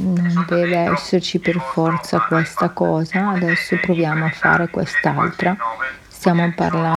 non deve esserci per forza questa cosa, adesso proviamo a fare quest'altra. Stiamo parlando